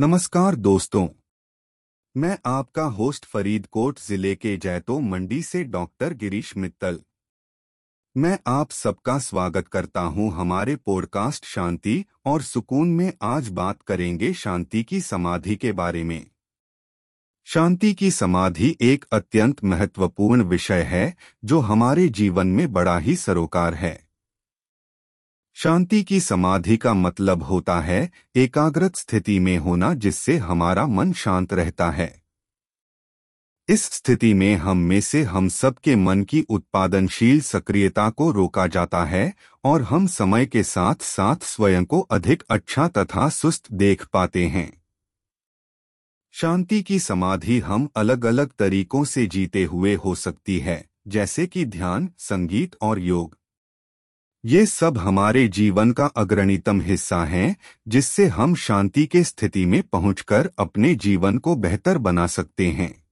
नमस्कार दोस्तों। मैं आपका होस्ट फरीदकोट ज़िले के जैतो मंडी से डॉक्टर गिरीश मित्तल। मैं आप सबका स्वागत करता हूँ हमारे पॉडकास्ट शांति और सुकून में आज बात करेंगे शांति की समाधि के बारे में। शांति की समाधि एक अत्यंत महत्वपूर्ण विषय है, जो हमारे जीवन में बड़ा ही सरोकार है। शांति की समाधि का मतलब होता है एकाग्रत स्थिति में होना जिससे हमारा मन शांत रहता है। इस स्थिति में हम में से हम सब के मन की उत्पादनशील सक्रियता को रोका जाता है और हम समय के साथ साथ स्वयं को अधिक अच्छा तथा सुस्त देख पाते हैं। शांति की समाधि हम अलग अलग तरीकों से जीते हुए हो सकती है, जैसे कि ध्यान, संगीत और योग। ये सब हमारे जीवन का अग्रणीतम हिस्सा हैं, जिससे हम शांति के स्थिति में पहुंचकर अपने जीवन को बेहतर बना सकते हैं।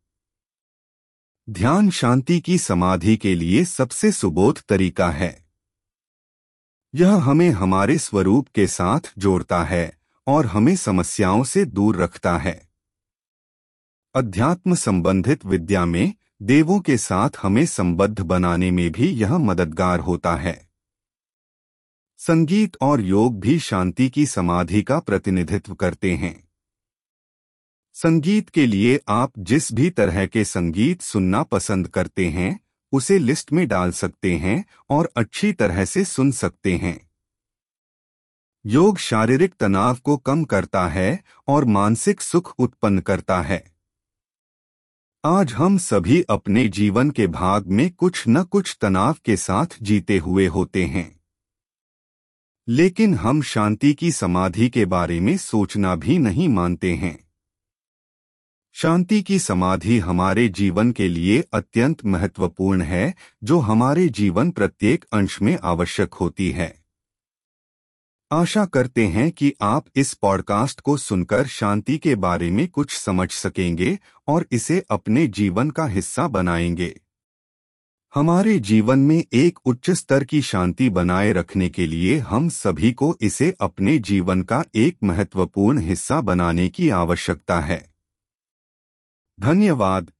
ध्यान शांति की समाधि के लिए सबसे सुबोध तरीका है। यह हमें हमारे स्वरूप के साथ जोड़ता है और हमें समस्याओं से दूर रखता है। अध्यात्म संबंधित विद्या में देवों के साथ हमें संबद्ध बनाने में भी यह मददगार होता है। संगीत और योग भी शांति की समाधि का प्रतिनिधित्व करते हैं। संगीत के लिए आप जिस भी तरह के संगीत सुनना पसंद करते हैं, उसे लिस्ट में डाल सकते हैं और अच्छी तरह से सुन सकते हैं। योग शारीरिक तनाव को कम करता है और मानसिक सुख उत्पन्न करता है। आज हम सभी अपने जीवन के भाग में कुछ न कुछ तनाव के साथ जीते हुए होते हैं। लेकिन हम शांति की समाधि के बारे में सोचना भी नहीं मानते हैं। शांति की समाधि हमारे जीवन के लिए अत्यंत महत्वपूर्ण है, जो हमारे जीवन प्रत्येक अंश में आवश्यक होती है। आशा करते हैं कि आप इस पॉडकास्ट को सुनकर शांति के बारे में कुछ समझ सकेंगे और इसे अपने जीवन का हिस्सा बनाएँगे। हमारे जीवन में एक उच्च स्तर की शांति बनाए रखने के लिए हम सभी को इसे अपने जीवन का एक महत्वपूर्ण हिस्सा बनाने की आवश्यकता है। धन्यवाद।